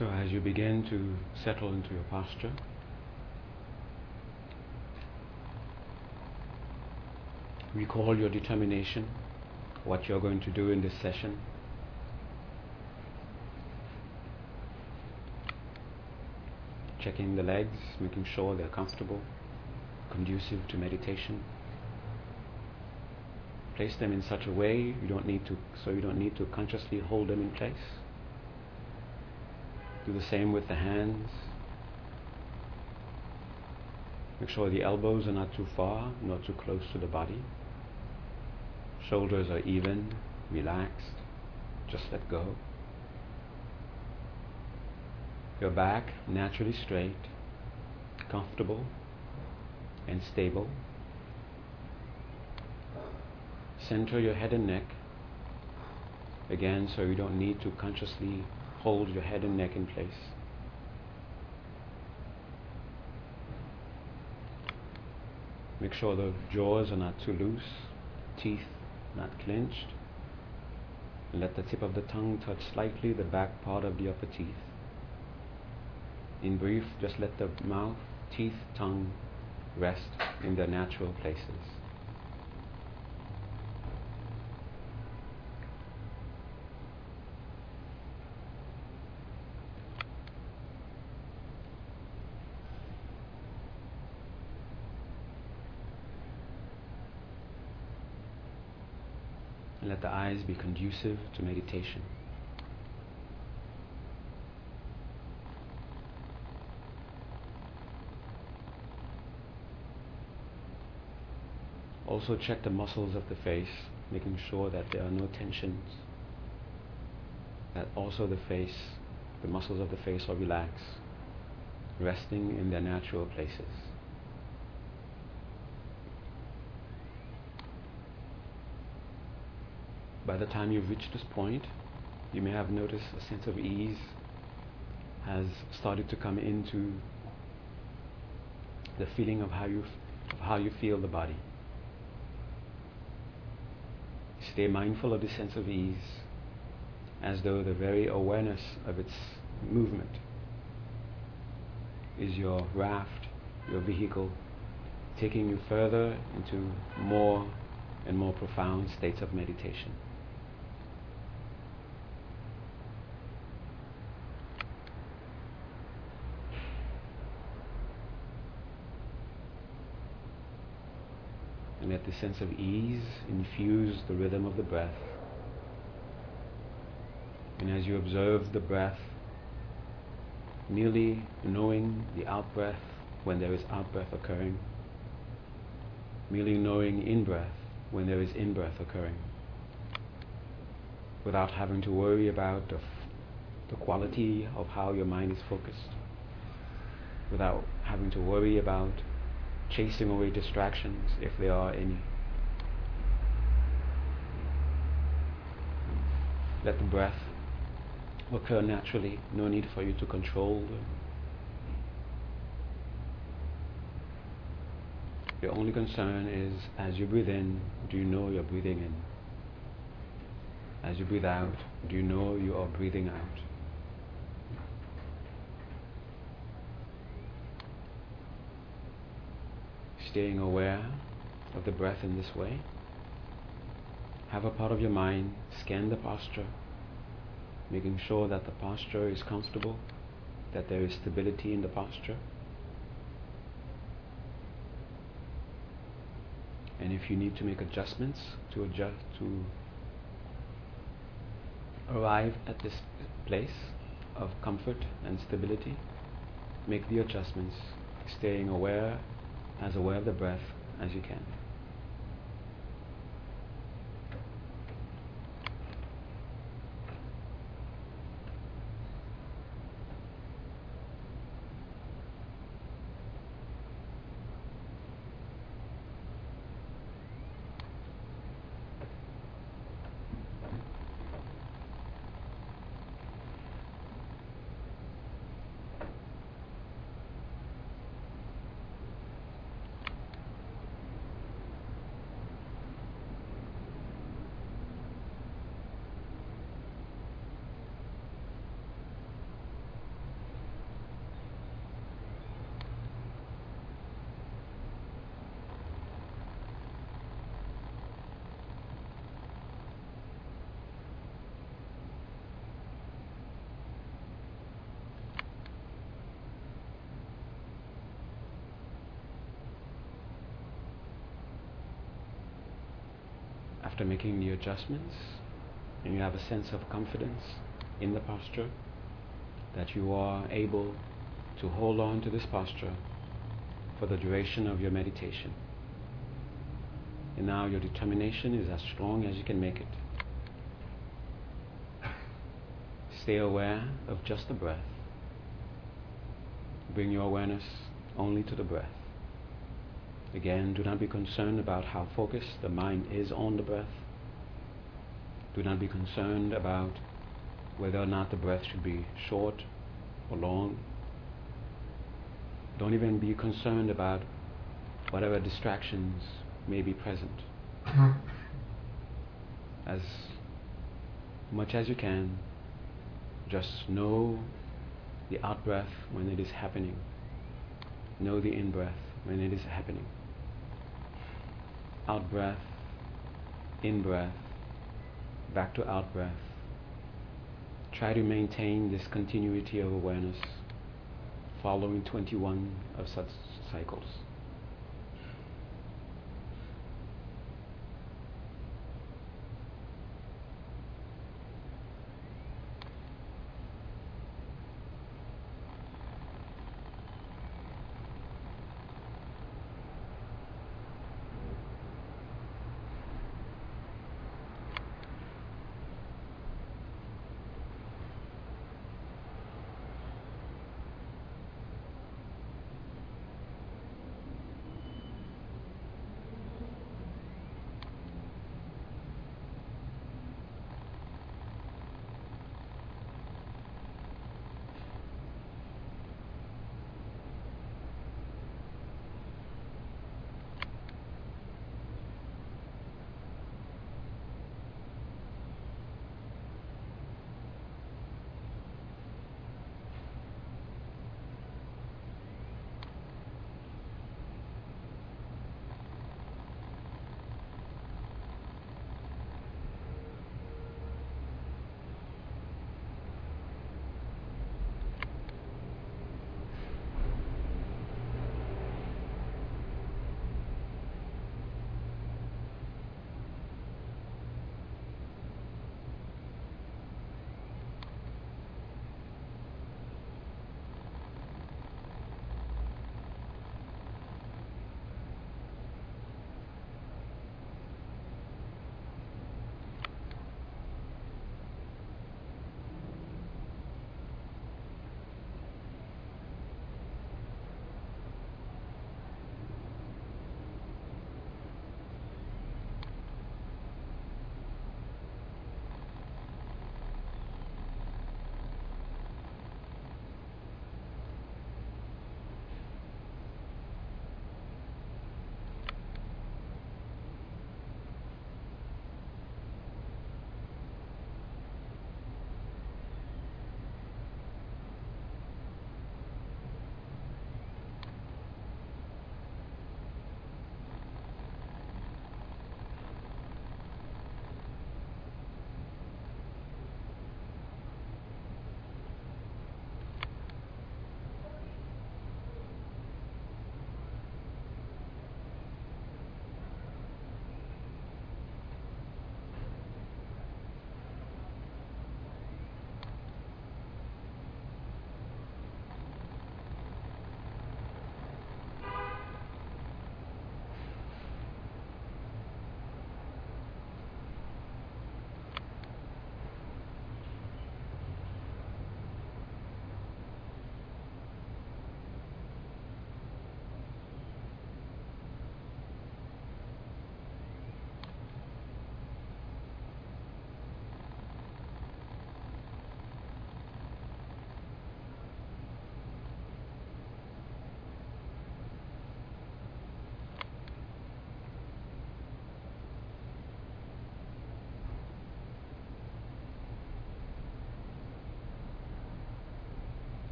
So as you begin to settle into your posture, recall your determination, what you're going to do in this session. Checking the legs, making sure they're comfortable, conducive to meditation. Place them in such a way you don't need to so you don't need to consciously hold them in place. Do the same with the hands. Make sure the elbows are not too far, not too close to the body. Shoulders are even, relaxed. Just let go. Your back naturally straight, comfortable, and stable. Center your head and neck. Again, so you don't need to consciously hold your head and neck in place. Make sure the jaws are not too loose, teeth not clenched. Let the tip of the tongue touch slightly the back part of the upper teeth. In brief, just let the mouth, teeth, tongue rest in their natural places. The eyes be conducive to meditation. Also check the muscles of the face, making sure that there are no tensions. That also the face, the muscles of the face are relaxed, resting in their natural places. By the time you've reached this point, you may have noticed a sense of ease has started to come into the feeling of how you, f- of how you feel the body. Stay mindful of the sense of ease as though the very awareness of its movement is your raft, your vehicle, taking you further into more and more profound states of meditation. and let the sense of ease infuse the rhythm of the breath. And as you observe the breath, merely knowing the out breath when there is out breath occurring, merely knowing in breath when there is in breath occurring, without having to worry about the, f- the quality of how your mind is focused, without having to worry about chasing away distractions if there are any. Let the breath occur naturally, no need for you to control them. Your only concern is as you breathe in, do you know you're breathing in? As you breathe out, do you know you are breathing out? Staying aware of the breath in this way. Have a part of your mind scan the posture, making sure that the posture is comfortable, that there is stability in the posture. And if you need to make adjustments to adjust to arrive at this place of comfort and stability, make the adjustments, staying aware as aware of the breath as you can. Making the adjustments and you have a sense of confidence in the posture that you are able to hold on to this posture for the duration of your meditation. And now your determination is as strong as you can make it. Stay aware of just the breath. Bring your awareness only to the breath. Again, do not be concerned about how focused the mind is on the breath. Do not be concerned about whether or not the breath should be short or long. Don't even be concerned about whatever distractions may be present. Mm-hmm. As much as you can, just know the out breath when it is happening. Know the in breath when it is happening. Out breath, in breath, back to out breath. Try to maintain this continuity of awareness following 21 of such cycles.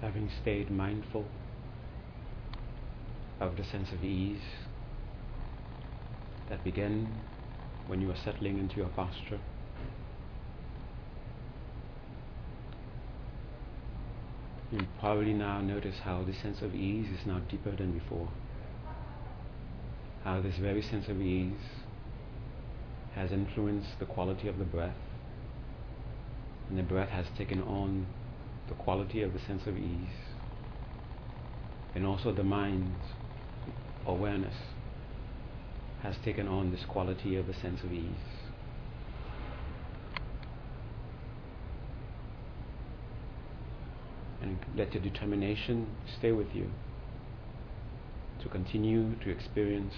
Having stayed mindful of the sense of ease that began when you are settling into your posture. You probably now notice how the sense of ease is now deeper than before. How this very sense of ease has influenced the quality of the breath, and the breath has taken on the quality of the sense of ease, and also the mind's awareness has taken on this quality of the sense of ease. And let your determination stay with you to continue to experience,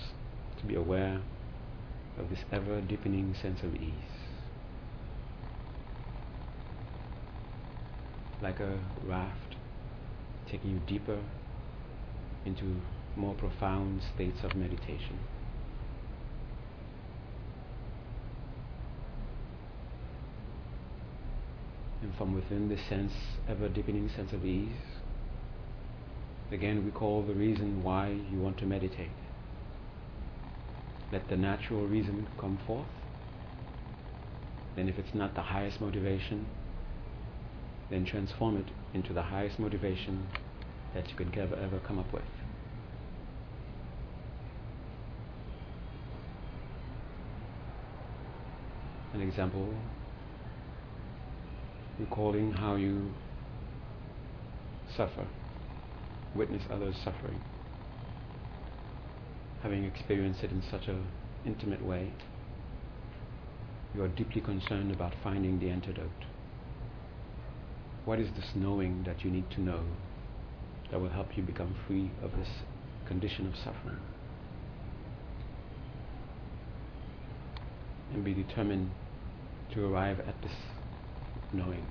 to be aware of this ever deepening sense of ease. Like a raft taking you deeper into more profound states of meditation. And from within this sense, ever deepening sense of ease, again recall the reason why you want to meditate. Let the natural reason come forth. Then, if it's not the highest motivation, then transform it into the highest motivation that you could ever, ever come up with. An example recalling how you suffer, witness others suffering, having experienced it in such an intimate way, you are deeply concerned about finding the antidote. What is this knowing that you need to know that will help you become free of this condition of suffering? And be determined to arrive at this knowing.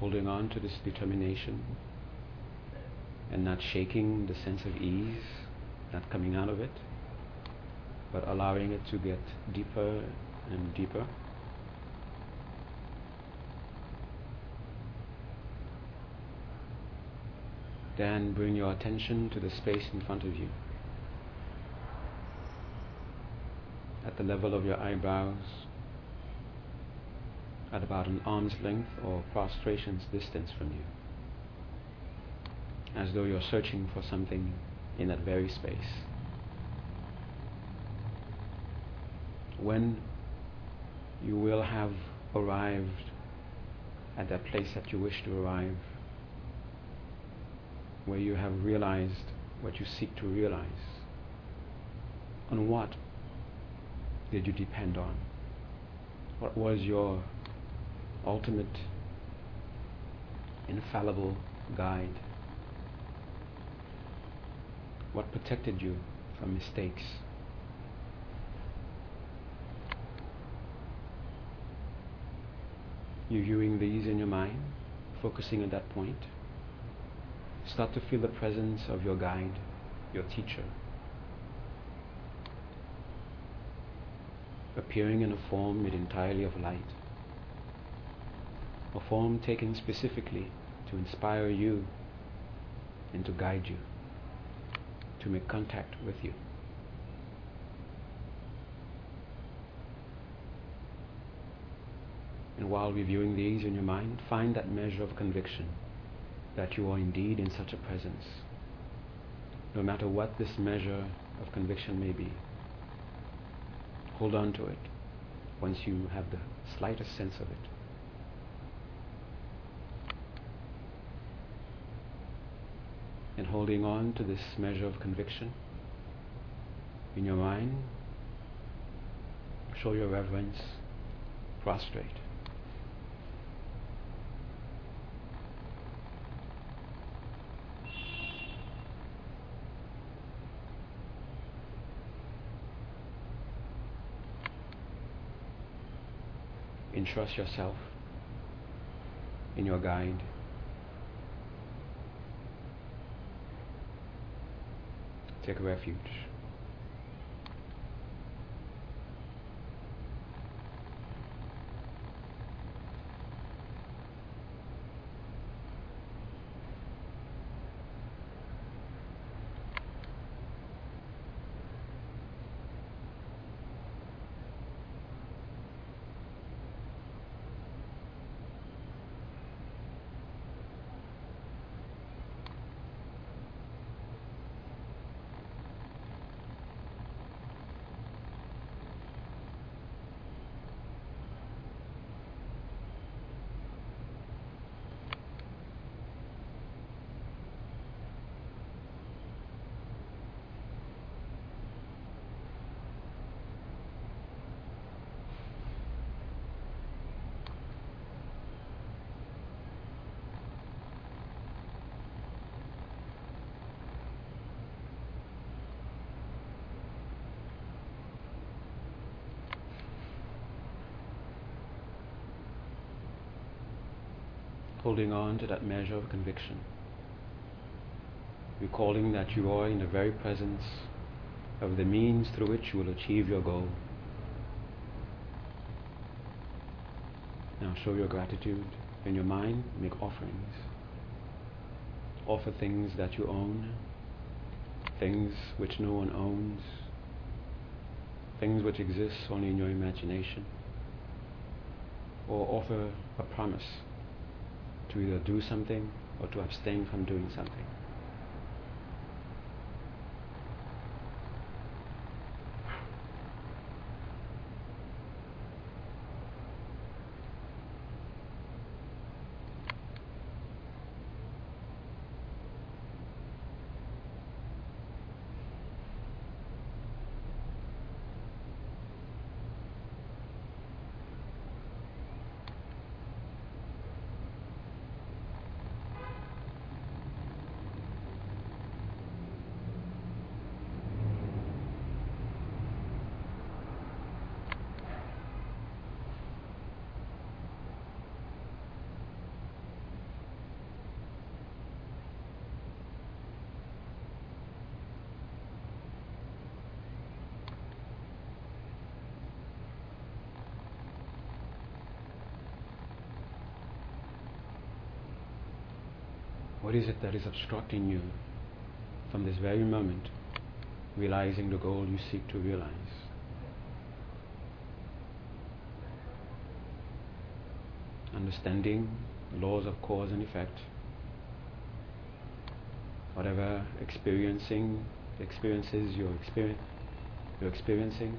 Holding on to this determination and not shaking the sense of ease, not coming out of it, but allowing it to get deeper and deeper. Then bring your attention to the space in front of you. At the level of your eyebrows, at about an arm's length or prostration's distance from you. As though you're searching for something in that very space. When you will have arrived at that place that you wish to arrive, where you have realized what you seek to realize? On what did you depend on? What was your ultimate, infallible guide? What protected you from mistakes? You're viewing these in your mind, focusing at that point. Start to feel the presence of your guide, your teacher, appearing in a form made entirely of light, a form taken specifically to inspire you and to guide you, to make contact with you. And while reviewing these in your mind, find that measure of conviction that you are indeed in such a presence, no matter what this measure of conviction may be. Hold on to it once you have the slightest sense of it. And holding on to this measure of conviction in your mind, show your reverence, prostrate. entrust yourself in your guide. Take refuge. Holding on to that measure of conviction, recalling that you are in the very presence of the means through which you will achieve your goal. Now show your gratitude in your mind, make offerings. Offer things that you own, things which no one owns, things which exist only in your imagination, or offer a promise to either do something or to abstain from doing something. What is it that is obstructing you from this very moment realizing the goal you seek to realize? Understanding laws of cause and effect. Whatever experiencing experiences you're, you're experiencing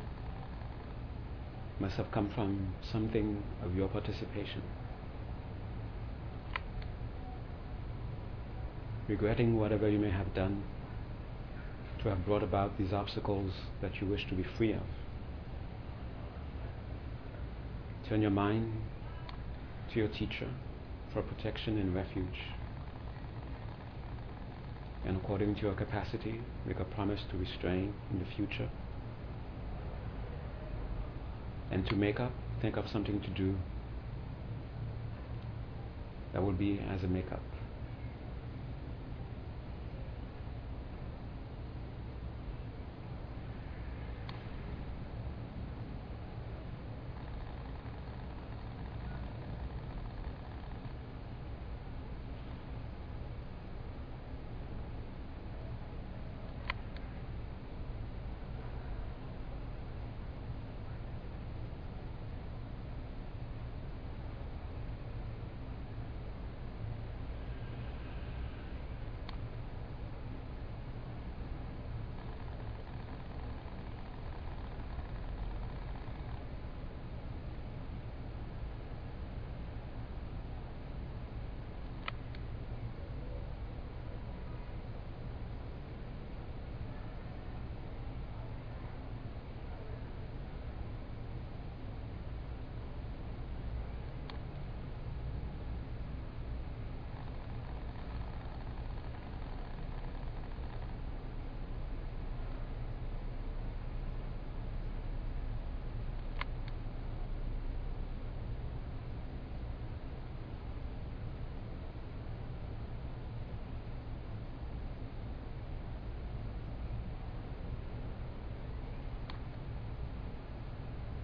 must have come from something of your participation. Regretting whatever you may have done to have brought about these obstacles that you wish to be free of. Turn your mind to your teacher for protection and refuge. And according to your capacity, make a promise to restrain in the future. And to make up, think of something to do that will be as a make-up.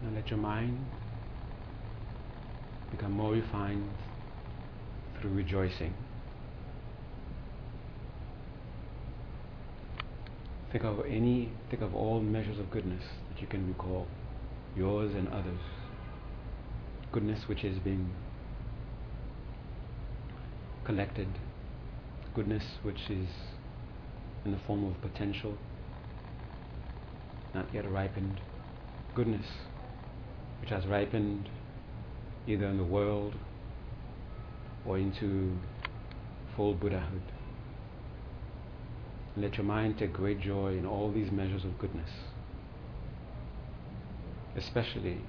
Now let your mind become more refined through rejoicing. Think of any, think of all measures of goodness that you can recall, yours and others. Goodness which is being collected, goodness which is in the form of potential, not yet ripened, goodness which has ripened either in the world or into full Buddhahood. Let your mind take great joy in all these measures of goodness. Especially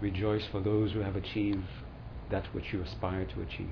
rejoice for those who have achieved that which you aspire to achieve.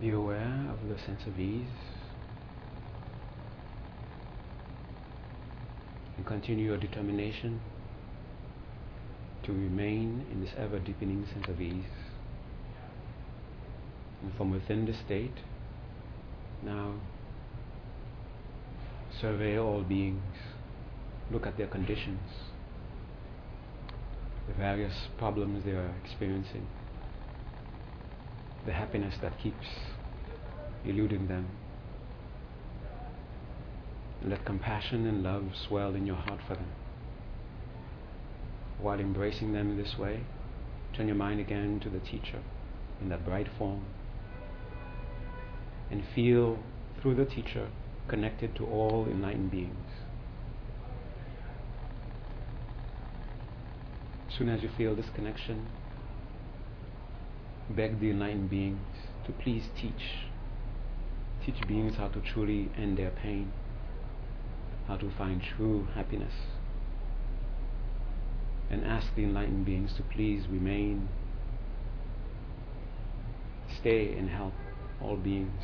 Be aware of the sense of ease. And continue your determination to remain in this ever deepening sense of ease. And from within the state, now survey all beings, look at their conditions, the various problems they are experiencing, the happiness that keeps eluding them. Let compassion and love swell in your heart for them. While embracing them this way, turn your mind again to the teacher in that bright form and feel through the teacher connected to all enlightened beings. As soon as you feel this connection, beg the enlightened beings to please teach. Teach beings how to truly end their pain, how to find true happiness. And ask the enlightened beings to please remain, stay and help all beings.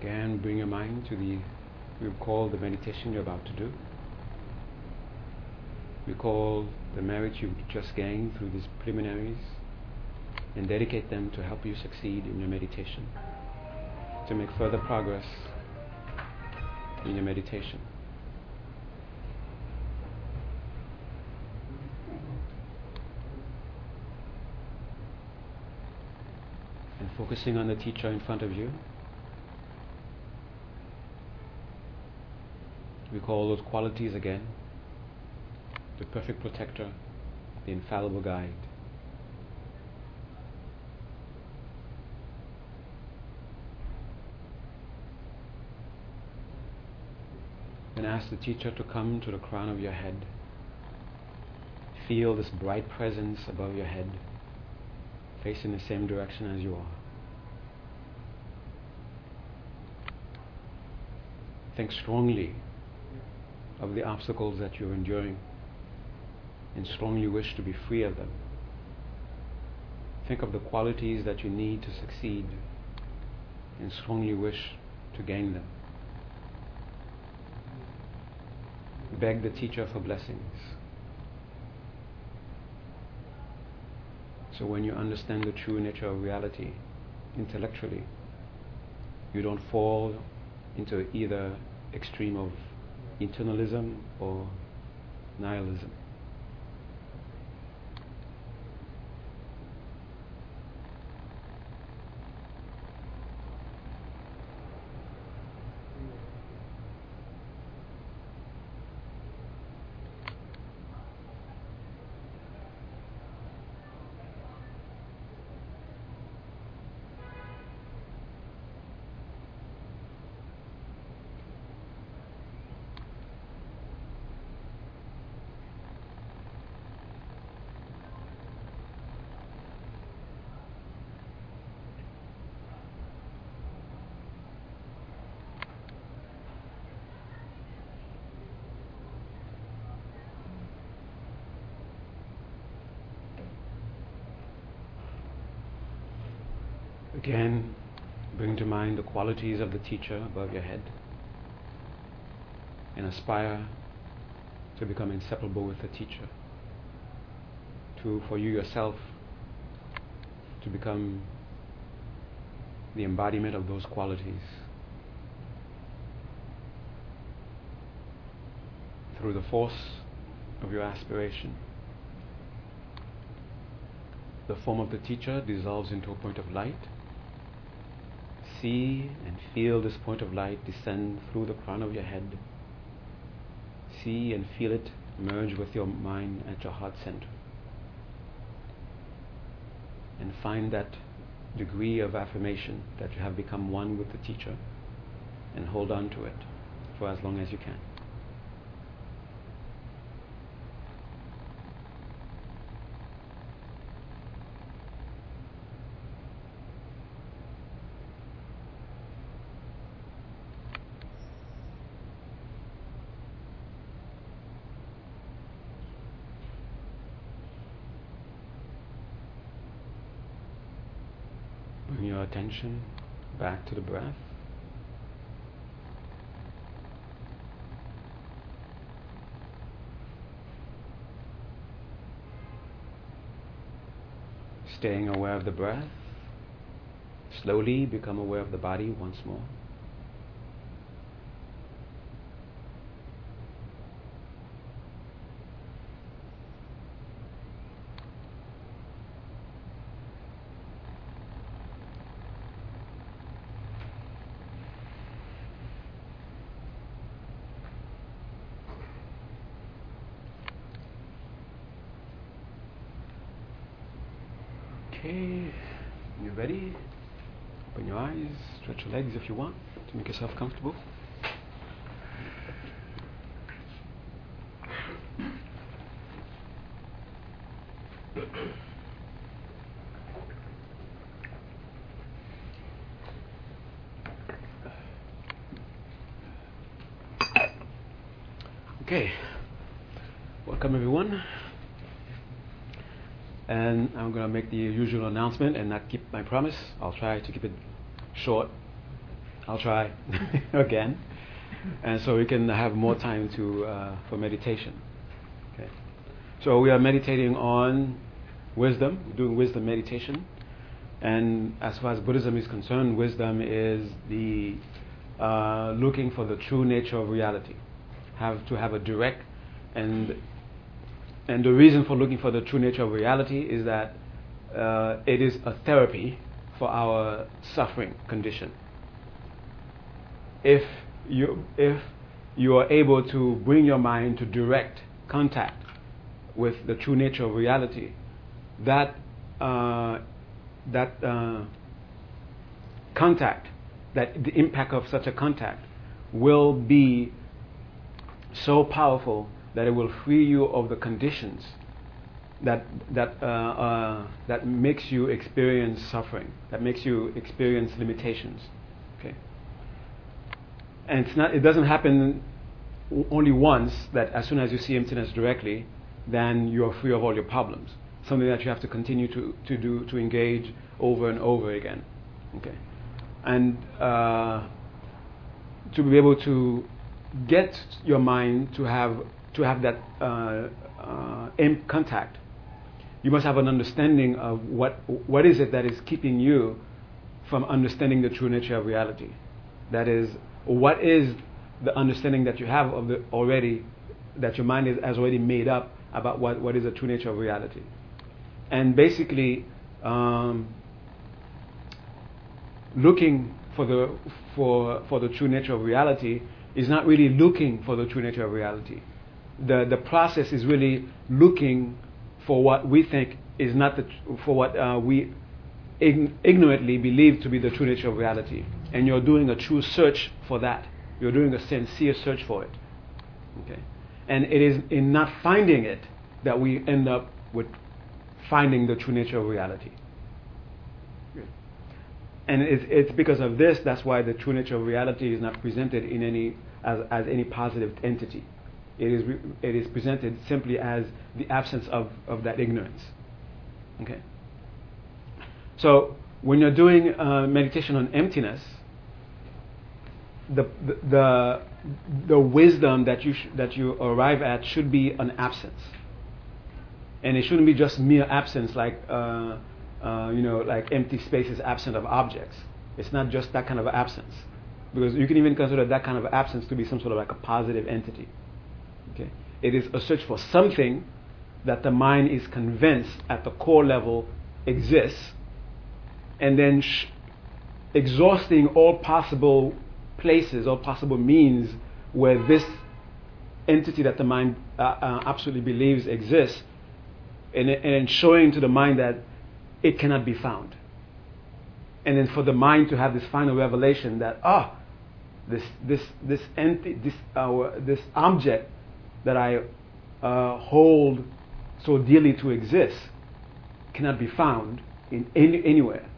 Again, bring your mind to the, recall the meditation you're about to do. Recall the merit you've just gained through these preliminaries and dedicate them to help you succeed in your meditation, to make further progress in your meditation. And focusing on the teacher in front of you, Recall those qualities again the perfect protector, the infallible guide. Then ask the teacher to come to the crown of your head. Feel this bright presence above your head, facing the same direction as you are. Think strongly of the obstacles that you're enduring and strongly wish to be free of them. Think of the qualities that you need to succeed and strongly wish to gain them. Beg the teacher for blessings. So when you understand the true nature of reality intellectually, you don't fall into either extreme of eternalism or nihilism. Again, bring to mind the qualities of the teacher above your head and aspire to become inseparable with the teacher. To, for you yourself, to become the embodiment of those qualities through the force of your aspiration. The form of the teacher dissolves into a point of light see and feel this point of light descend through the crown of your head. See and feel it merge with your mind at your heart center. And find that degree of affirmation that you have become one with the teacher and hold on to it for as long as you can. Your attention back to the breath. Staying aware of the breath. Slowly become aware of the body once more. Okay, you ready? Open your eyes, stretch your legs if you want to make yourself comfortable. Okay, welcome everyone. And I'm going to make the usual announcement and not keep my promise. I'll try to keep it short. I'll try again. And so we can have more time to, uh, for meditation. Okay. So we are meditating on wisdom, doing wisdom meditation. And as far as Buddhism is concerned, wisdom is the uh, looking for the true nature of reality. Have to have a direct and and the reason for looking for the true nature of reality is that uh, it is a therapy for our suffering condition. If you, if you are able to bring your mind to direct contact with the true nature of reality, that, uh, that uh, contact, that the impact of such a contact will be so powerful that it will free you of the conditions that that uh, uh, that makes you experience suffering, that makes you experience limitations. And it's not. It doesn't happen only once. That as soon as you see emptiness directly, then you are free of all your problems. Something that you have to continue to, to do to engage over and over again. Okay, and uh, to be able to get your mind to have to have that uh, uh, contact, you must have an understanding of what what is it that is keeping you from understanding the true nature of reality. That is, what is the understanding that you have of the already that your mind is, has already made up about what, what is the true nature of reality. And basically, um, looking for the for for the true nature of reality is not really looking for the true nature of reality the, the process is really looking for what we think is not the, for what uh, we ignorantly believe to be the true nature of reality. And you're doing a true search for that. You're doing a sincere search for it. Okay? And it is in not finding it that we end up with finding the true nature of reality. And it's, it's because of this that's why the true nature of reality is not presented in any as, as any positive entity. It is, re- it is presented simply as the absence of, of that ignorance. Okay? So, when you're doing uh, meditation on emptiness, the, the, the, wisdom that you, sh- that you arrive at should be an absence. And it shouldn't be just mere absence like, uh, uh, you know, like empty space is absent of objects. It's not just that kind of absence. Because you can even consider that kind of absence to be some sort of like a positive entity. Okay? It is a search for something that the mind is convinced at the core level exists, and then sh- exhausting all possible places, or possible means where this entity that the mind uh, uh, absolutely believes exists, and, and showing to the mind that it cannot be found. And then for the mind to have this final revelation that, ah, this, this, this, enti- this, uh, this object that I uh, hold so dearly to exist cannot be found in any, anywhere.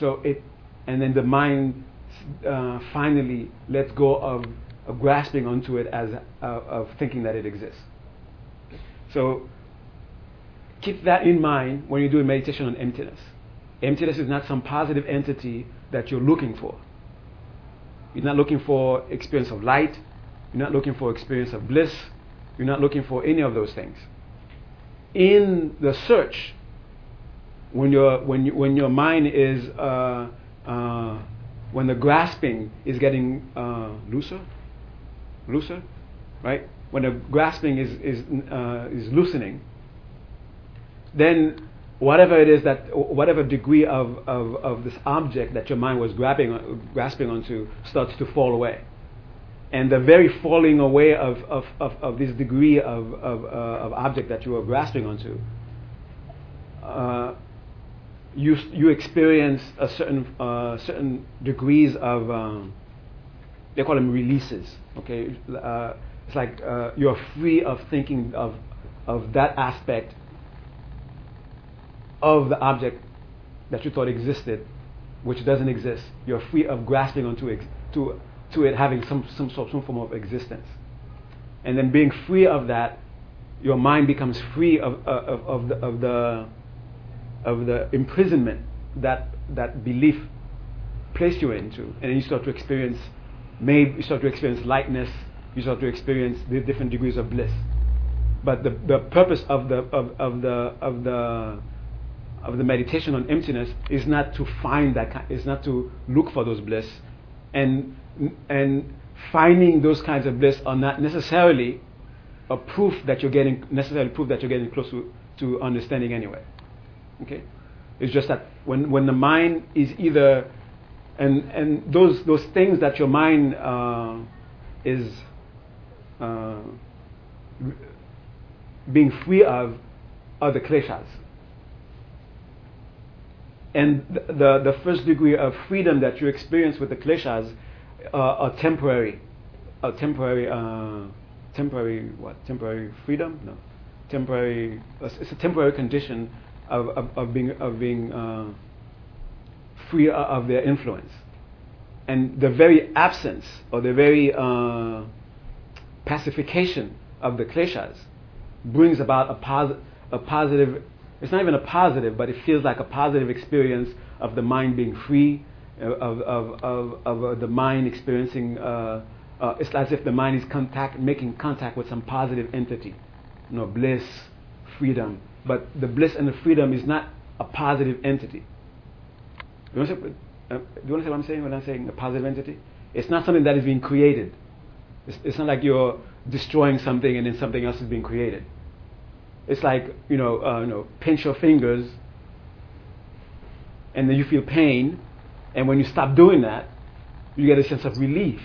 So it, and then the mind uh, finally lets go of, of, grasping onto it as uh, of thinking that it exists. So keep that in mind when you're doing meditation on emptiness. Emptiness is not some positive entity that you're looking for. You're not looking for experience of light. You're not looking for experience of bliss. You're not looking for any of those things. In the search, when your when you, when your mind is uh, uh, when the grasping is getting uh, looser, looser, right? When the grasping is is uh, is loosening, then whatever it is that whatever degree of, of, of this object that your mind was grabbing grasping onto starts to fall away and the very falling away of, of, of, of this degree of, of, uh, of object that you were grasping onto uh, you, you experience a certain uh, certain degrees of um, they call them releases okay uh, it's like uh, you're free of thinking of of that aspect of the object that you thought existed, which doesn't exist. You're free of grasping onto it, to, to it having some, some, sort some form of existence. And then being free of that, your mind becomes free of, of, of, the, of, the, of the imprisonment that that belief placed you into. And you start to experience, maybe you start to experience lightness, you start to experience the different degrees of bliss. But the, the purpose of the, of, of the, of the of the meditation on emptiness is not to find that is not to look for those bliss and and finding those kinds of bliss are not necessarily a proof that you're getting necessarily proof that you're getting close to, to understanding anyway okay it's just that when when the mind is either and and those those things that your mind uh, is uh, being free of are the kleshas and the, the first degree of freedom that you experience with the kleshas uh, are temporary, a temporary, uh, temporary what? Temporary freedom? No, temporary. It's a temporary condition of, of, of being of being uh, free of their influence, and the very absence or the very uh, pacification of the kleshas brings about a, pos- a positive it's not even a positive, but it feels like a positive experience of the mind being free, uh, of, of, of, of uh, the mind experiencing, uh, uh, it's as if the mind is contact, making contact with some positive entity. You know, bliss, freedom. But the bliss and the freedom is not a positive entity. You uh, do you understand what I'm saying when I'm saying a positive entity? It's not something that is being created. It's, it's not like you're destroying something and then something else is being created. It's like, you know, uh, you know, pinch your fingers and then you feel pain. And when you stop doing that, you get a sense of relief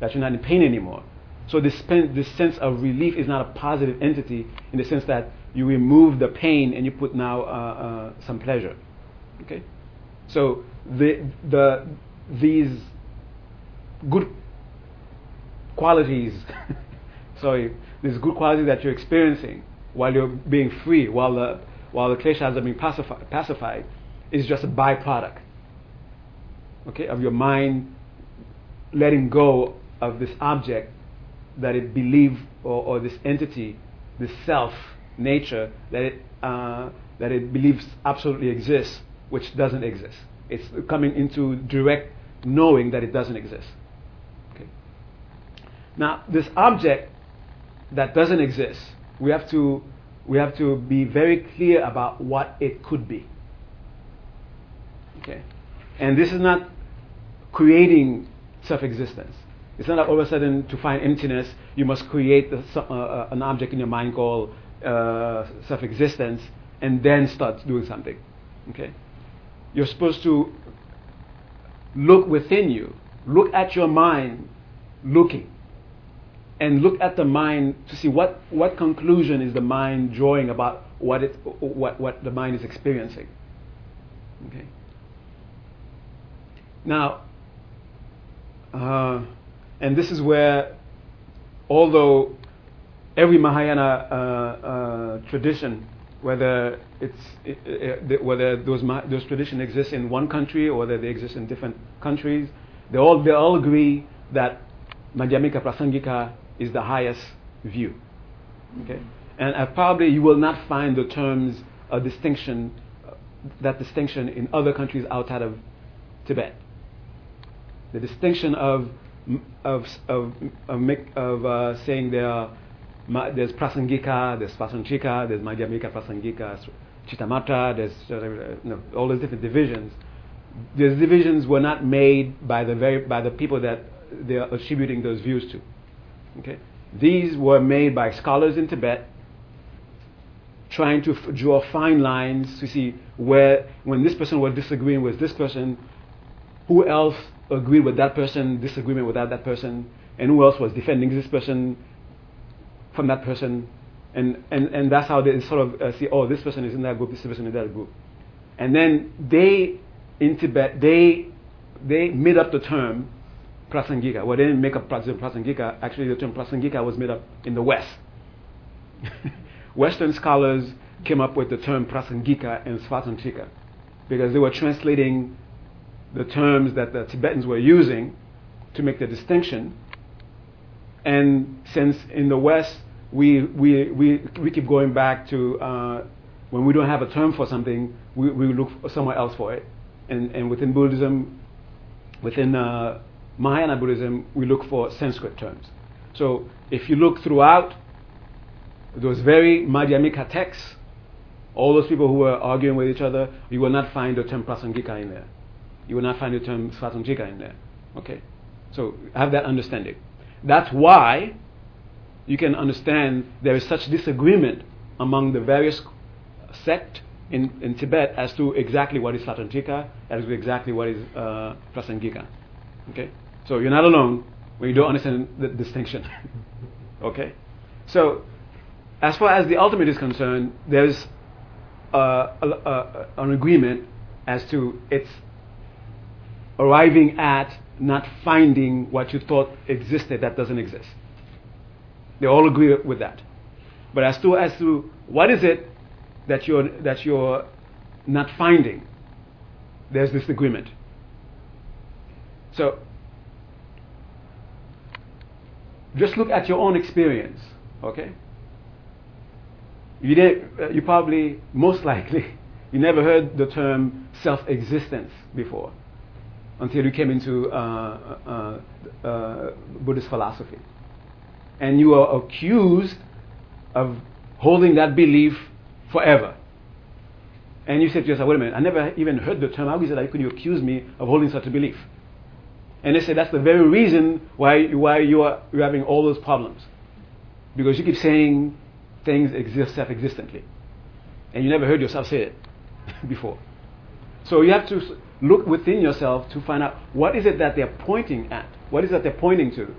that you're not in pain anymore. So this, this sense of relief is not a positive entity in the sense that you remove the pain and you put now uh, uh, some pleasure. Okay? So the, the, these good qualities, sorry, these good qualities that you're experiencing while you're being free, while the, while the kleshas are being pacified, pacified, is just a byproduct okay, of your mind letting go of this object that it believes, or, or this entity, this self, nature, that it, uh, that it believes absolutely exists, which doesn't exist. It's coming into direct knowing that it doesn't exist. Okay. Now, this object that doesn't exist we have to we have to be very clear about what it could be. Okay, and this is not creating self-existence. It's not like all of a sudden to find emptiness you must create uh, uh, an object in your mind called uh, self-existence and then start doing something. Okay, you're supposed to look within you, look at your mind, looking and look at the mind to see what, what conclusion is the mind drawing about what, it, what, what the mind is experiencing. Okay. Now, uh, and this is where, although every Mahayana uh, uh, tradition, whether it's it, whether those those traditions exist in one country or whether they exist in different countries, they all they all agree that Madhyamika Prasangika is the highest view. Okay? And uh, probably you will not find the terms a distinction that distinction in other countries outside of Tibet. The distinction of of of of, of uh, saying there are, there's Prasangika, there's Svatantrika, there's Madhyamika Prasangika, Chittamatra, there's uh, know, all those different divisions. These divisions were not made by the very by the people that they are attributing those views to. Okay, these were made by scholars in Tibet trying to f- draw fine lines to see where, when this person was disagreeing with this person, who else agreed with that person, disagreement with that, that person, and who else was defending this person from that person. And, and, and that's how they sort of uh, see, oh, this person is in that group, this person is in that group. And then they, in Tibet, they, they made up the term Prasangika. Well, they didn't make up Prasangika. Actually, the term Prasangika was made up in the West. Western scholars came up with the term Prasangika and Svatantrika because they were translating the terms that the Tibetans were using to make the distinction. And since in the West we, we, we, we keep going back to uh, when we don't have a term for something, we, we look somewhere else for it. And, and within Buddhism, within uh, Mahayana Buddhism, we look for Sanskrit terms. So if you look throughout those very Madhyamika texts, all those people who were arguing with each other, you will not find the term Prasangika in there. You will not find the term Svatantrika in there. Okay? So have that understanding. That's why you can understand there is such disagreement among the various sect in, in Tibet as to exactly what is Svatantrika, as to exactly what is uh, Prasangika. Okay? So you're not alone when you don't understand the distinction. okay? So as far as the ultimate is concerned, there's uh, a, a, an agreement as to its arriving at not finding what you thought existed that doesn't exist. They all agree with that. But as to as to what is it that you're that you're not finding, there's this agreement. So just look at your own experience, okay? You did. Uh, you probably, most likely, you never heard the term self-existence before, until you came into uh, uh, uh, Buddhist philosophy, and you are accused of holding that belief forever. And you said to yourself, "Wait a minute! I never even heard the term. How is it that could you accuse me of holding such a belief?" And they said that's the very reason why why you are you're having all those problems, because you keep saying things exist self existently. And you never heard yourself say it before. So you have to look within yourself to find out what is it that they're pointing at? What is it that they're pointing to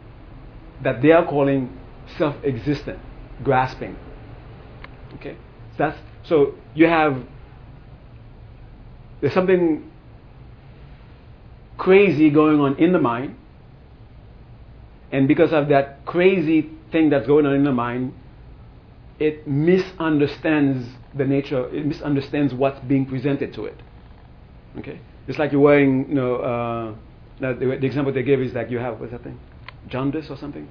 that they are calling self existent, grasping? Okay? So that's so you have there's something crazy going on in the mind, and because of that crazy thing that's going on in the mind, it misunderstands the nature, it misunderstands what's being presented to it. Okay? It's like you're wearing, you know, uh, the, the, example they gave is like you have, what's that thing? Jaundice or something?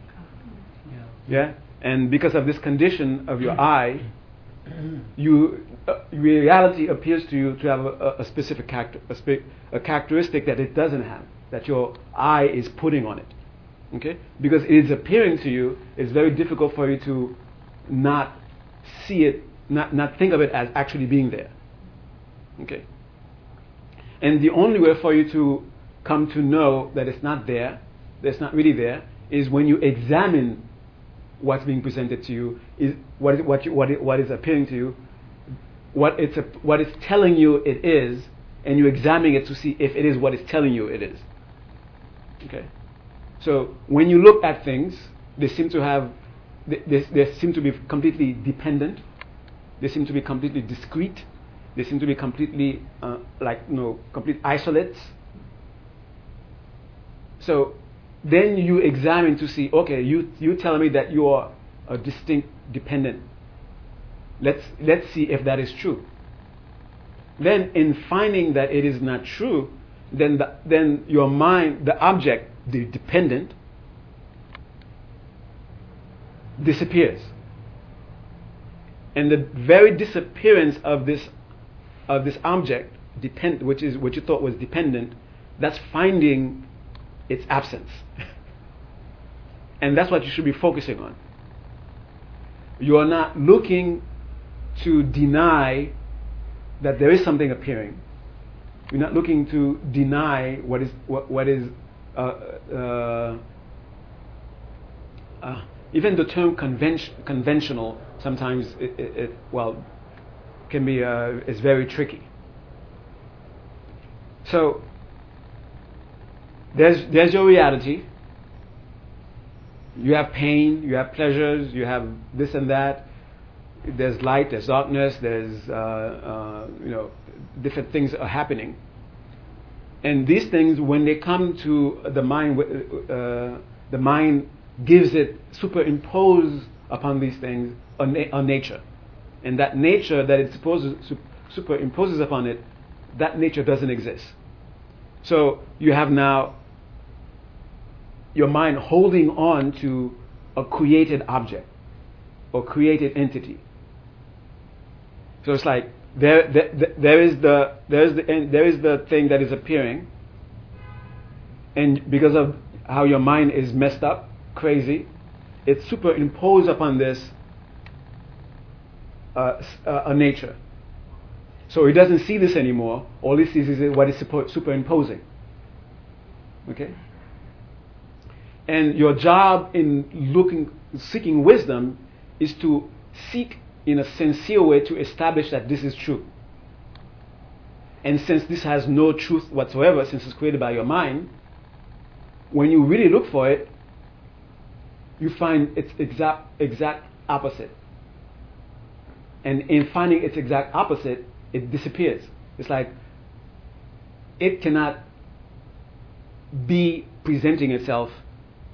Yeah. Yeah? And because of this condition of your eye, you, uh, reality appears to you to have a, a specific character, a, spe- a characteristic that it doesn't have, that your eye is putting on it. Okay? Because it is appearing to you, it's very difficult for you to not see it, not, not think of it as actually being there. Okay? And the only way for you to come to know that it's not there, that it's not really there, is when you examine what's being presented to you, is what is, what, you, what, what is appearing to you, what it's, a, what it's telling you it is, and you examine it to see if it is what it's telling you it is. Okay? So when you look at things, they seem to have they, they, seem to be completely dependent. They seem to be completely discrete. They seem to be completely uh, like you know complete isolates. So then you examine to see, okay, you you tell me that you are a distinct dependent. Let's let's see if that is true. Then in finding that it is not true, then the, then your mind, the object, the dependent, disappears. And the very disappearance of this of this object, depend, which is what you thought was dependent, that's finding its absence. and that's what you should be focusing on. You are not looking to deny that there is something appearing. You're not looking to deny what is what, what is uh, uh, uh, even the term convention, conventional sometimes it, it, it, well can be uh, is very tricky. So there's there's your reality. You have pain, you have pleasures, you have this and that. There's light, there's darkness, there's uh, uh, you know different things are happening. And these things, when they come to the mind, uh, the mind gives it superimpose upon these things a, na- a nature, and that nature that it supposes, superimposes upon it, that nature doesn't exist. So you have now your mind holding on to a created object or created entity. So it's like there, there, there is the there is the there is the thing that is appearing, and because of how your mind is messed up, crazy, it's superimposed upon this uh, uh, a nature. So he doesn't see this anymore. All he sees is what is superimposing. Okay. And your job in looking, seeking wisdom, is to seek in a sincere way to establish that this is true. And since this has no truth whatsoever, since it's created by your mind, when you really look for it, you find its exact exact opposite. And in finding its exact opposite, it disappears. It's like it cannot be presenting itself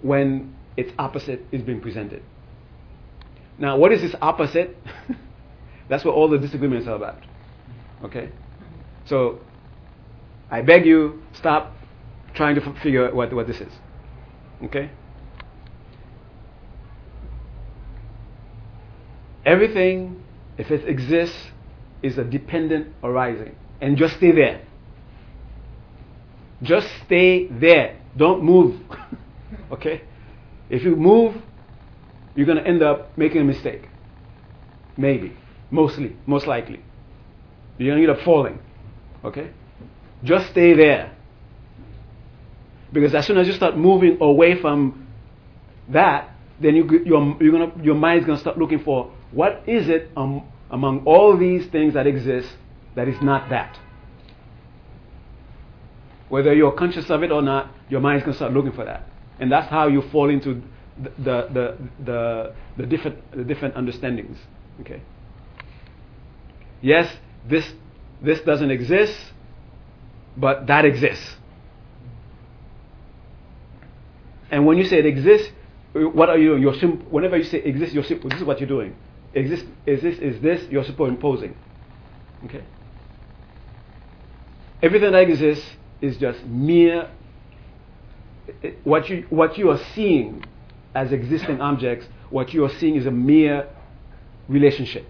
when its opposite is being presented. Now, what is this opposite? That's what all the disagreements are about. Okay? So, I beg you, stop trying to f- figure out what, what this is. Okay? Everything, if it exists, is a dependent arising. And just stay there. Just stay there. Don't move. okay? If you move, you're going to end up making a mistake. Maybe. Mostly. Most likely. You're going to end up falling. Okay? Just stay there. Because as soon as you start moving away from that, then you, your, you're gonna, your going to start looking for what is it um, among all these things that exist that is not that. Whether you're conscious of it or not, your mind's going to start looking for that. And that's how you fall into the, the, the, the, different, the different understandings. Okay. Yes, this, this doesn't exist, but that exists. And when you say it exists, what are you doing? You're sim- whenever you say exists, you're sim- this is what you're doing. Exist, exist is this, you're superimposing. Okay? Everything that exists is just mere, what, you, what you are seeing as existing objects, what you are seeing is a mere relationship.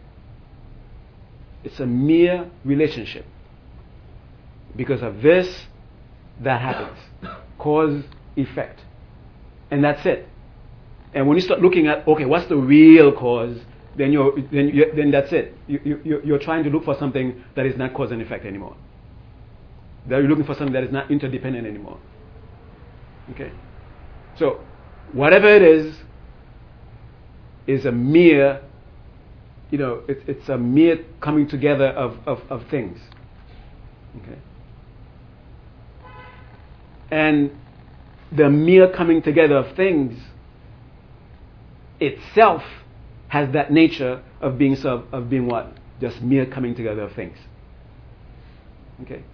It's a mere relationship. Because of this, that happens. Cause, effect. And that's it. And when you start looking at, okay, what's the real cause, then, you're, then, you, then that's it. You, you, you're trying to look for something that is not cause and effect anymore. That you're looking for something that is not interdependent anymore. Okay? So, whatever it is, is a mere, you know, it, it's a mere coming together of, of, of things. Okay? And the mere coming together of things itself has that nature of being of being what? Just mere coming together of things. Okay?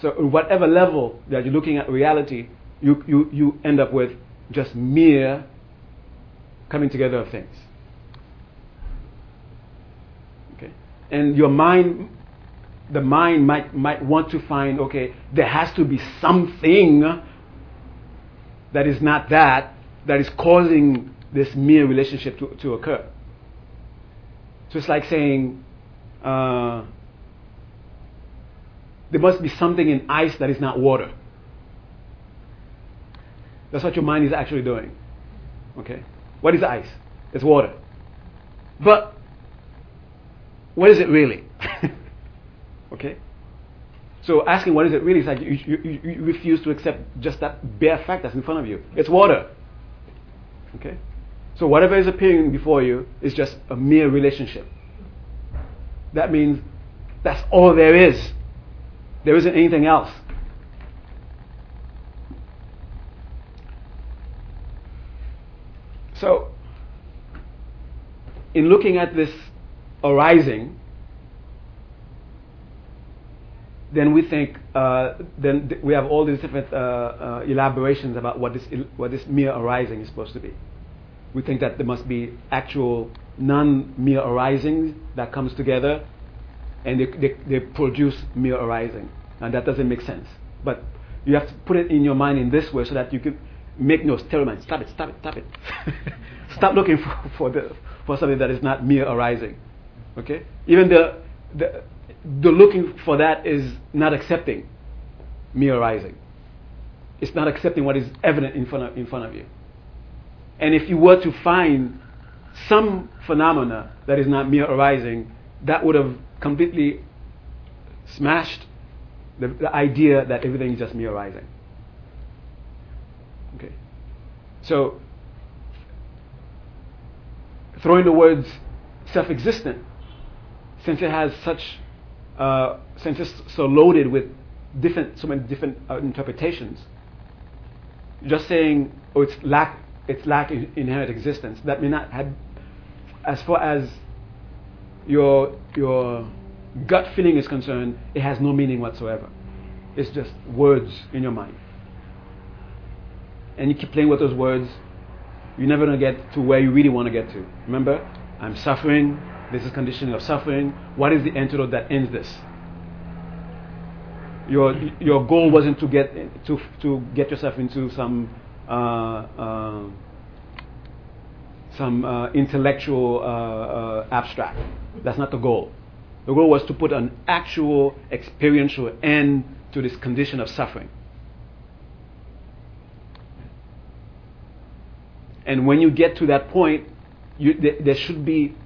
So whatever level that you're looking at reality, you, you, you end up with just mere coming together of things. Okay? And your mind the mind might might want to find, okay, there has to be something that is not that, that is causing this mere relationship to, to occur. So it's like saying, uh, there must be something in ice that is not water. That's what your mind is actually doing. Okay? What is ice? It's water. But what is it really? okay? So asking what is it really is like you, you, you refuse to accept just that bare fact that's in front of you. It's water. Okay? So whatever is appearing before you is just a mere relationship. That means that's all there is. There isn't anything else. So, in looking at this arising, then we think, uh, then th- we have all these different uh, uh, elaborations about what this, il- what this mere arising is supposed to be. We think that there must be actual non mere arising that comes together and they, they, they produce mere arising. And that doesn't make sense. But you have to put it in your mind in this way so that you can make no mind, stop it, stop it, stop it. stop looking for, for, the, for something that is not mere arising. Okay? Even the, the, the looking for that is not accepting mere arising. It's not accepting what is evident in front of, in front of you. And if you were to find some phenomena that is not mere arising, that would have completely smashed the, the idea that everything is just mere arising. Okay. So, throwing the words self existent, since it has such, uh, since it's so loaded with different, so many different uh, interpretations, just saying, oh, it's lack, it's lack in inherent existence, that may not have, as far as your, your gut feeling is concerned, it has no meaning whatsoever. It's just words in your mind. And you keep playing with those words, you're never going to get to where you really want to get to. Remember, I'm suffering, this is conditioning of suffering. What is the antidote that ends this? Your, your goal wasn't to get, to, to get yourself into some, some uh, intellectual uh, uh, abstract. That's not the goal. The goal was to put an actual experiential end to this condition of suffering. And when you get to that point, you, th- there should be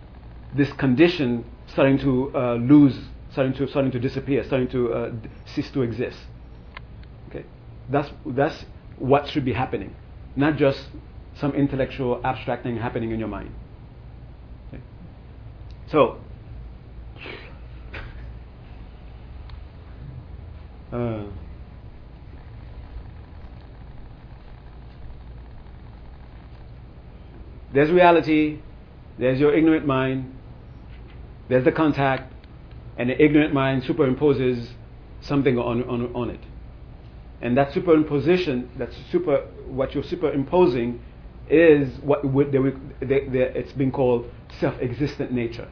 this condition starting to uh, lose, starting to starting to disappear, starting to uh, cease to exist. Okay, that's that's what should be happening, not just some intellectual abstract thing happening in your mind. Okay? So. Uh, there's reality, there's your ignorant mind, there's the contact, and the ignorant mind superimposes something on, on, on it. And that superimposition, that's super, what you're superimposing, is what would they, they, they, it's been called self-existent nature.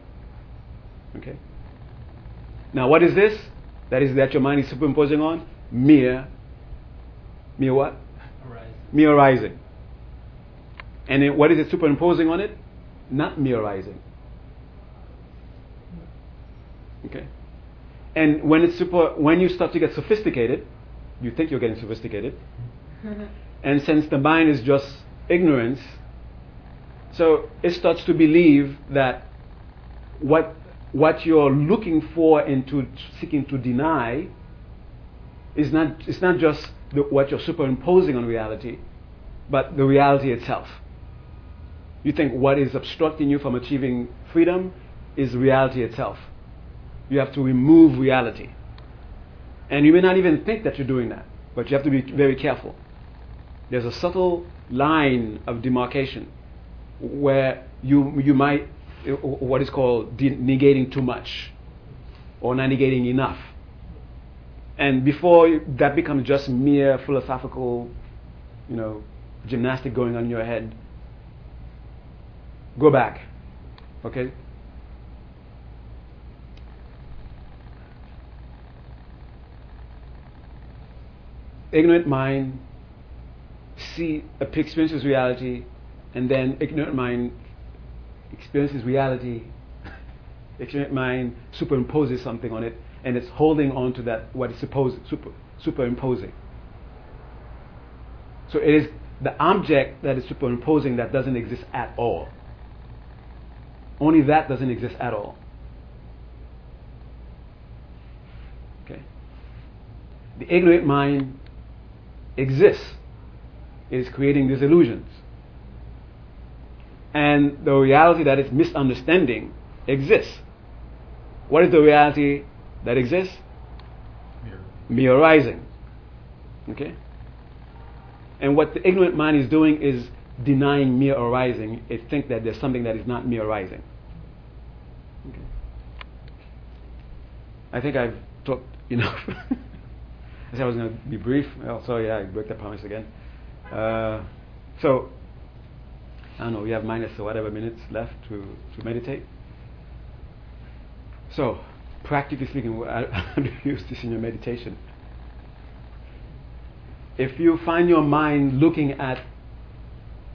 Okay. Now, what is this? That is that your mind is superimposing on mere, mere what? Arising. Mere arising. And then what is it superimposing on it? Not mere arising. Okay. And when it's super, when you start to get sophisticated, you think you're getting sophisticated, and since the mind is just ignorance, so it starts to believe that what what you're looking for into seeking to deny is not it's not just the, what you're superimposing on reality, but the reality itself. You think what is obstructing you from achieving freedom is reality itself. You have to remove reality. And you may not even think that you're doing that, but you have to be very careful. There's a subtle line of demarcation where you, you might, what is called de- negating too much or not negating enough. And before that becomes just mere philosophical, you know, gymnastic going on in your head, go back. Okay? Ignorant mind see experiences reality, and then ignorant mind experiences reality. ignorant mind superimposes something on it, and it's holding on to that what is supposed super, superimposing. So it is the object that is superimposing that doesn't exist at all. Only that doesn't exist at all. Okay? The ignorant mind exists. Is creating these illusions. And the reality that is misunderstanding exists. What is the reality that exists? Mere arising. Okay? And what the ignorant mind is doing is denying mere arising. It thinks that there's something that is not mere arising. Okay. I think I've talked enough. I said I was going to be brief. Well, so yeah, I broke that promise again. Uh, so, I don't know, we have minus whatever minutes left to, to meditate. So, practically speaking, how do you use this in your meditation? If you find your mind looking at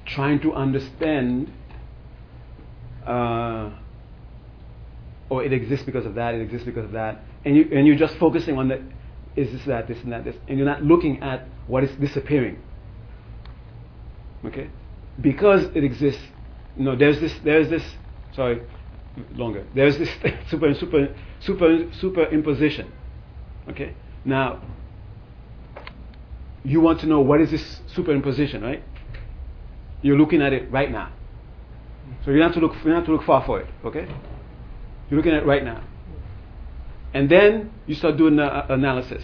trying to understand, uh, or it exists because of that, it exists because of that, and, you, and you're just focusing on the is this, that, this, and that, this, and you're not looking at what is disappearing. Okay? Because it exists, you know, there's this, there's this, sorry, longer. There's this super, super, super, superimposition. Okay? Now, you want to know what is this superimposition, right? You're looking at it right now. So you don't have to look, you don't have to look far for it, okay? You're looking at it right now. And then you start doing the uh, analysis.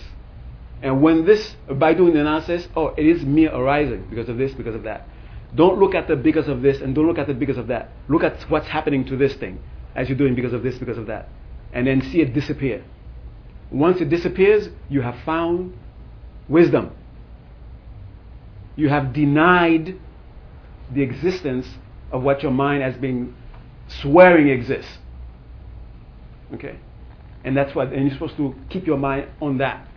And when this, by doing the analysis, oh, it is mere arising because of this, because of that. Don't look at the because of this and don't look at the because of that. Look at what's happening to this thing as you're doing because of this, because of that. And then see it disappear. Once it disappears, you have found wisdom. You have denied the existence of what your mind has been swearing exists. Okay? And that's what, and you're supposed to keep your mind on that.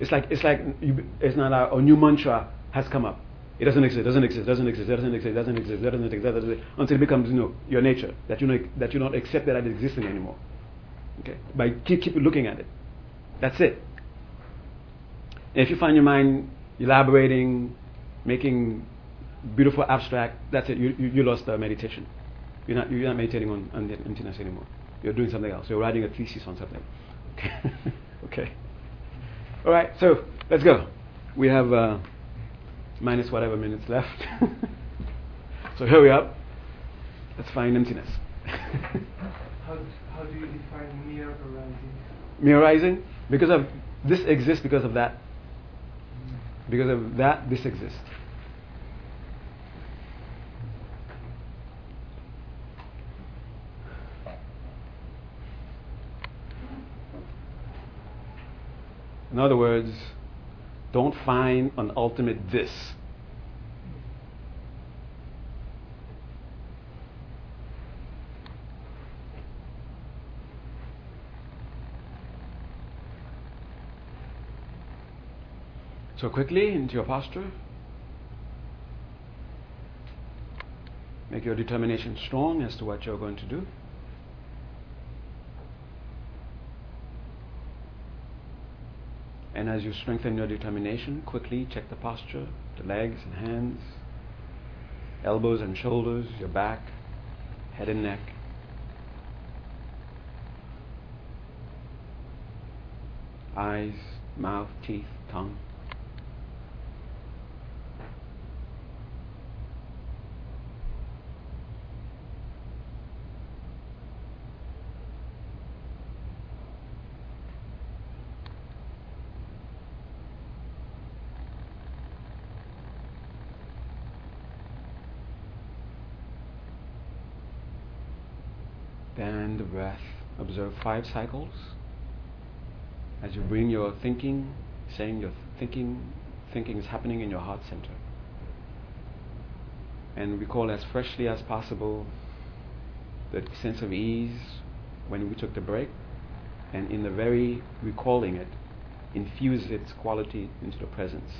It's like, it's like, you, it's not a, a new mantra has come up. It doesn't exist, doesn't exist, doesn't exist, doesn't exist, doesn't exist, doesn't exist, doesn't exist, until it becomes, you know, your nature, that you, know, that you don't accept that it existing anymore. Okay? By keep, keep looking at it. That's it. And if you find your mind elaborating, making beautiful abstract, that's it. You, you, you lost the meditation. You're not, you're not meditating on, on emptiness anymore. You're doing something else. You're writing a thesis on something. Okay. okay. All right. So let's go. We have uh, minus whatever minutes left. so hurry up. Let's find emptiness. How, how do you define mere arising? Mere arising because of this exists because of that. Because of that, this exists. In other words, don't find an ultimate this. So quickly into your posture. Make your determination strong as to what you're going to do. And as you strengthen your determination, quickly check the posture, the legs and hands, elbows and shoulders, your back, head and neck. Eyes, mouth, teeth, tongue. Then the breath. Observe five cycles. As you bring your thinking, saying your thinking, thinking is happening in your heart center. And recall as freshly as possible the sense of ease when we took the break. And in the very recalling it, infuse its quality into the presence.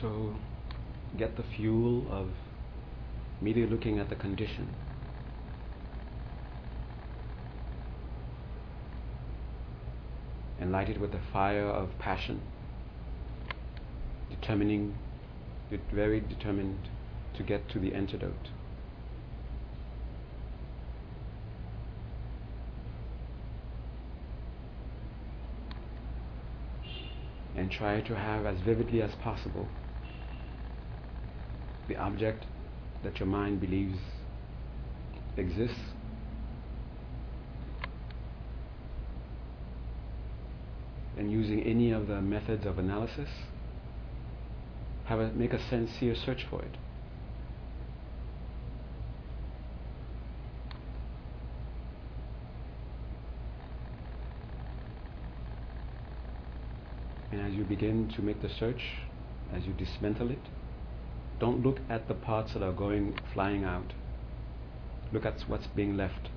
So get the fuel of merely looking at the condition. And light it with the fire of passion, determining, de- very determined to get to the antidote. and try to have as vividly as possible the object that your mind believes exists. And using any of the methods of analysis, have a, make a sincere search for it. And as you begin to make the search, as you dismantle it, don't look at the parts that are going flying out. Look at what's being left.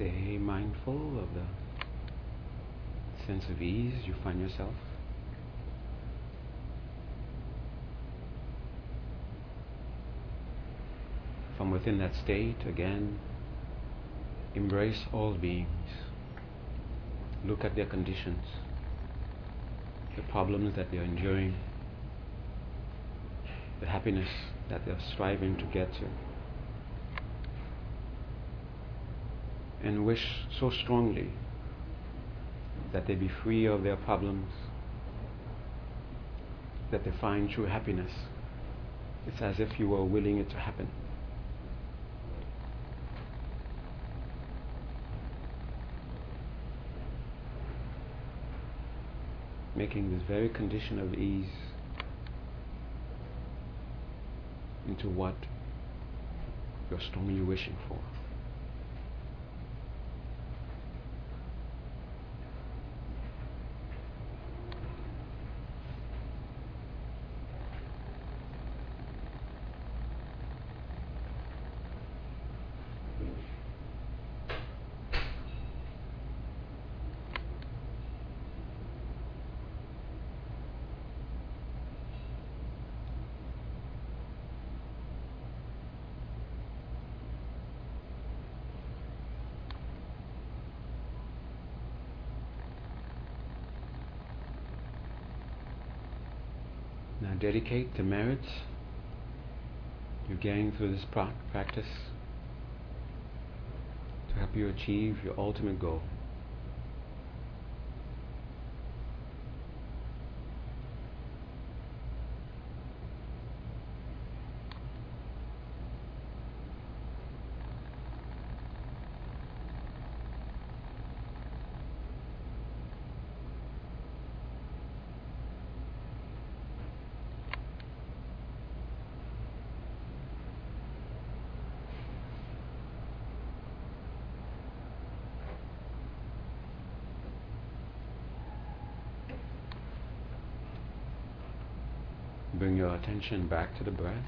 Stay mindful of the sense of ease you find yourself. From within that state, again, embrace all beings. Look at their conditions, the problems that they are enduring, the happiness that they are striving to get to. And wish so strongly that they be free of their problems, that they find true happiness. It's as if you were willing it to happen. Making this very condition of ease into what you're strongly wishing for. Now dedicate the merits you gain through this pra- practice to help you achieve your ultimate goal. Bring your attention back to the breath.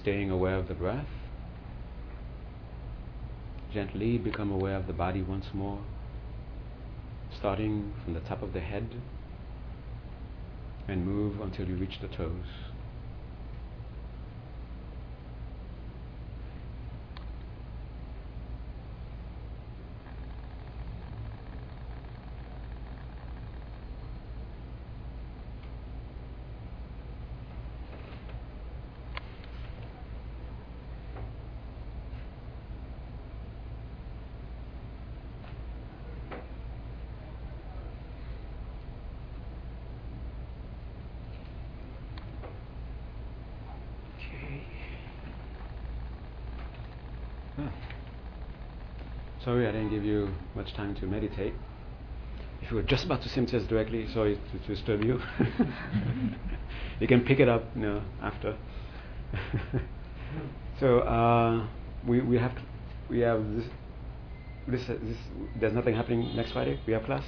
Staying aware of the breath. Gently become aware of the body once more, starting from the top of the head and move until you reach the toes. Okay. Ah. Sorry I didn't give you much time to meditate. If you were just about to symptoms directly, sorry to, to disturb you. you can pick it up you know, after. so uh, we we have we have this this, this there's nothing happening next Friday. We have class.